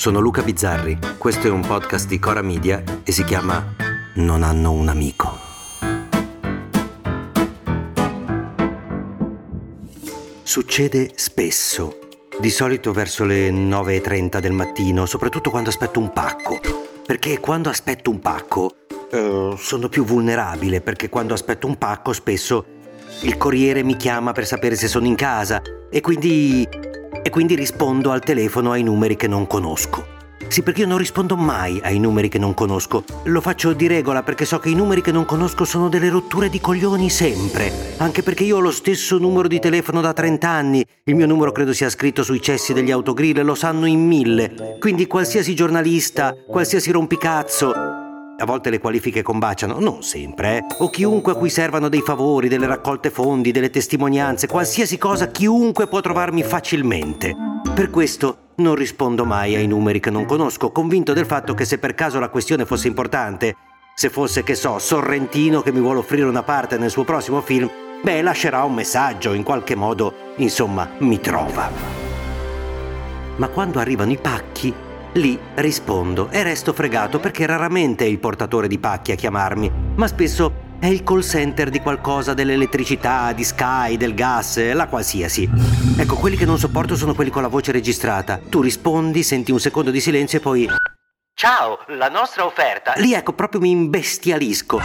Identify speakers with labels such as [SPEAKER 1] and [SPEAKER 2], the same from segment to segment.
[SPEAKER 1] sono Luca Bizzarri, questo è un podcast di Cora Media e si chiama Non hanno un amico. Succede spesso, di solito verso le 9.30 del mattino, soprattutto quando aspetto un pacco, perché quando aspetto un pacco eh, sono più vulnerabile, perché quando aspetto un pacco spesso il corriere mi chiama per sapere se sono in casa e quindi e quindi rispondo al telefono ai numeri che non conosco. Sì, perché io non rispondo mai ai numeri che non conosco. Lo faccio di regola perché so che i numeri che non conosco sono delle rotture di coglioni sempre. Anche perché io ho lo stesso numero di telefono da 30 anni. Il mio numero credo sia scritto sui cessi degli autogrill lo sanno in mille. Quindi qualsiasi giornalista, qualsiasi rompicazzo, a volte le qualifiche combaciano, non sempre, eh? o chiunque a cui servano dei favori, delle raccolte fondi, delle testimonianze, qualsiasi cosa, chiunque può trovarmi facilmente. Per questo non rispondo mai ai numeri che non conosco, convinto del fatto che se per caso la questione fosse importante, se fosse, che so, Sorrentino che mi vuole offrire una parte nel suo prossimo film, beh, lascerà un messaggio, in qualche modo, insomma, mi trova. Ma quando arrivano i pacchi, Lì rispondo e resto fregato perché raramente è il portatore di pacchi a chiamarmi, ma spesso è il call center di qualcosa dell'elettricità, di Sky, del gas, la qualsiasi. Ecco, quelli che non sopporto sono quelli con la voce registrata. Tu rispondi, senti un secondo di silenzio e poi... Ciao, la nostra offerta. Lì ecco, proprio mi imbestialisco.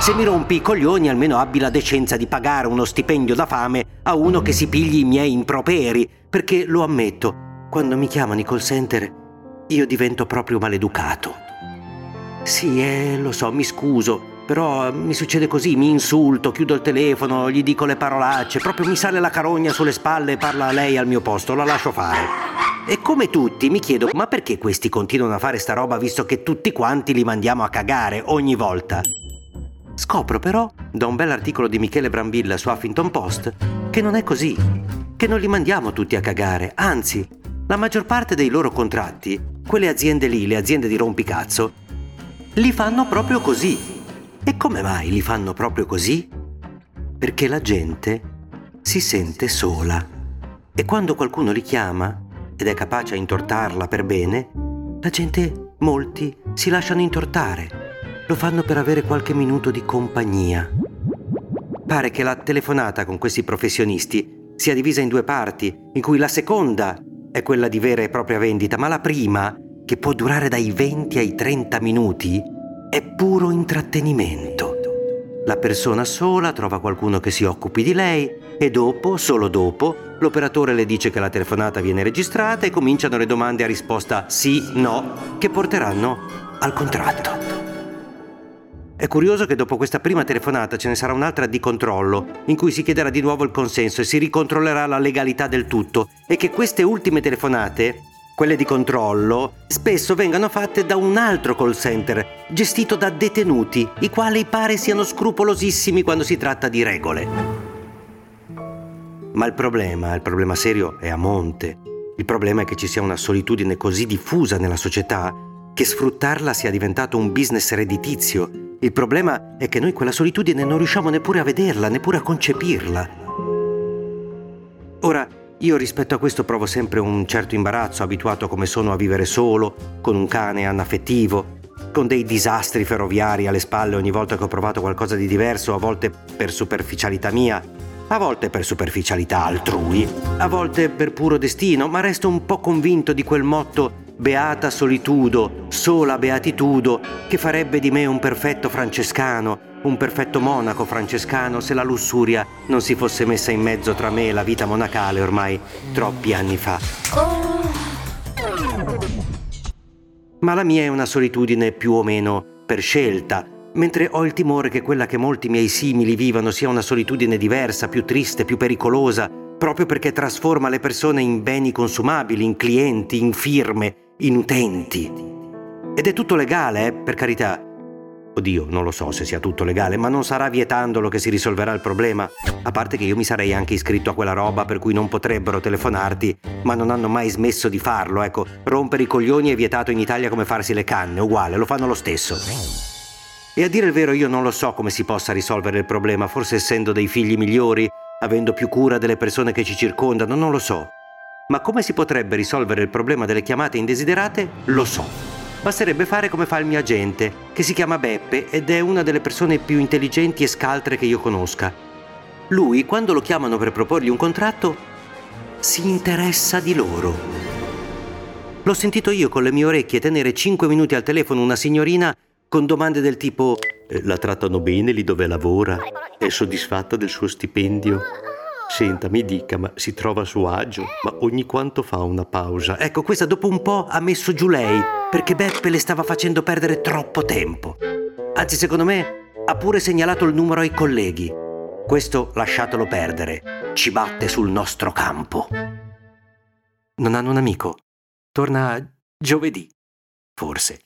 [SPEAKER 1] Se mi rompi i coglioni, almeno abbi la decenza di pagare uno stipendio da fame a uno che si pigli i miei improperi, perché lo ammetto, quando mi chiamano i call center io divento proprio maleducato. Sì, eh, lo so, mi scuso, però mi succede così, mi insulto, chiudo il telefono, gli dico le parolacce, proprio mi sale la carogna sulle spalle e parla a lei al mio posto, la lascio fare. E come tutti mi chiedo, ma perché questi continuano a fare sta roba visto che tutti quanti li mandiamo a cagare ogni volta? Scopro però, da un bell'articolo di Michele Brambilla su Huffington Post, che non è così, che non li mandiamo tutti a cagare, anzi, la maggior parte dei loro contratti, quelle aziende lì, le aziende di rompicazzo, li fanno proprio così. E come mai li fanno proprio così? Perché la gente si sente sola. E quando qualcuno li chiama ed è capace a intortarla per bene, la gente, molti, si lasciano intortare. Lo fanno per avere qualche minuto di compagnia. Pare che la telefonata con questi professionisti sia divisa in due parti, in cui la seconda è quella di vera e propria vendita, ma la prima, che può durare dai 20 ai 30 minuti, è puro intrattenimento. La persona sola trova qualcuno che si occupi di lei e dopo, solo dopo, l'operatore le dice che la telefonata viene registrata e cominciano le domande a risposta sì, no, che porteranno al contratto. È curioso che dopo questa prima telefonata ce ne sarà un'altra di controllo, in cui si chiederà di nuovo il consenso e si ricontrollerà la legalità del tutto, e che queste ultime telefonate, quelle di controllo, spesso vengano fatte da un altro call center, gestito da detenuti, i quali pare siano scrupolosissimi quando si tratta di regole. Ma il problema, il problema serio è a monte. Il problema è che ci sia una solitudine così diffusa nella società che sfruttarla sia diventato un business redditizio il problema è che noi quella solitudine non riusciamo neppure a vederla, neppure a concepirla. Ora, io rispetto a questo provo sempre un certo imbarazzo, abituato come sono a vivere solo, con un cane anaffettivo, con dei disastri ferroviari alle spalle ogni volta che ho provato qualcosa di diverso, a volte per superficialità mia, a volte per superficialità altrui, a volte per puro destino, ma resto un po' convinto di quel motto beata solitudo, sola beatitudo, che farebbe di me un perfetto francescano, un perfetto monaco francescano se la lussuria non si fosse messa in mezzo tra me e la vita monacale ormai troppi anni fa. Ma la mia è una solitudine più o meno per scelta, mentre ho il timore che quella che molti miei simili vivano sia una solitudine diversa, più triste, più pericolosa, proprio perché trasforma le persone in beni consumabili, in clienti, in firme, in utenti. Ed è tutto legale, eh, per carità. Oddio, non lo so se sia tutto legale, ma non sarà vietandolo che si risolverà il problema. A parte che io mi sarei anche iscritto a quella roba per cui non potrebbero telefonarti, ma non hanno mai smesso di farlo. Ecco, rompere i coglioni è vietato in Italia come farsi le canne, uguale, lo fanno lo stesso. E a dire il vero io non lo so come si possa risolvere il problema, forse essendo dei figli migliori, avendo più cura delle persone che ci circondano, non lo so. Ma come si potrebbe risolvere il problema delle chiamate indesiderate? Lo so. Basterebbe fare come fa il mio agente, che si chiama Beppe ed è una delle persone più intelligenti e scaltre che io conosca. Lui, quando lo chiamano per proporgli un contratto, si interessa di loro. L'ho sentito io con le mie orecchie tenere 5 minuti al telefono una signorina con domande del tipo eh, la trattano bene lì dove lavora? È soddisfatta del suo stipendio? Senta, mi dica, ma si trova a suo agio? Ma ogni quanto fa una pausa? Ecco, questa dopo un po' ha messo giù lei, perché Beppe le stava facendo perdere troppo tempo. Anzi, secondo me, ha pure segnalato il numero ai colleghi. Questo lasciatelo perdere. Ci batte sul nostro campo. Non hanno un amico? Torna giovedì, forse.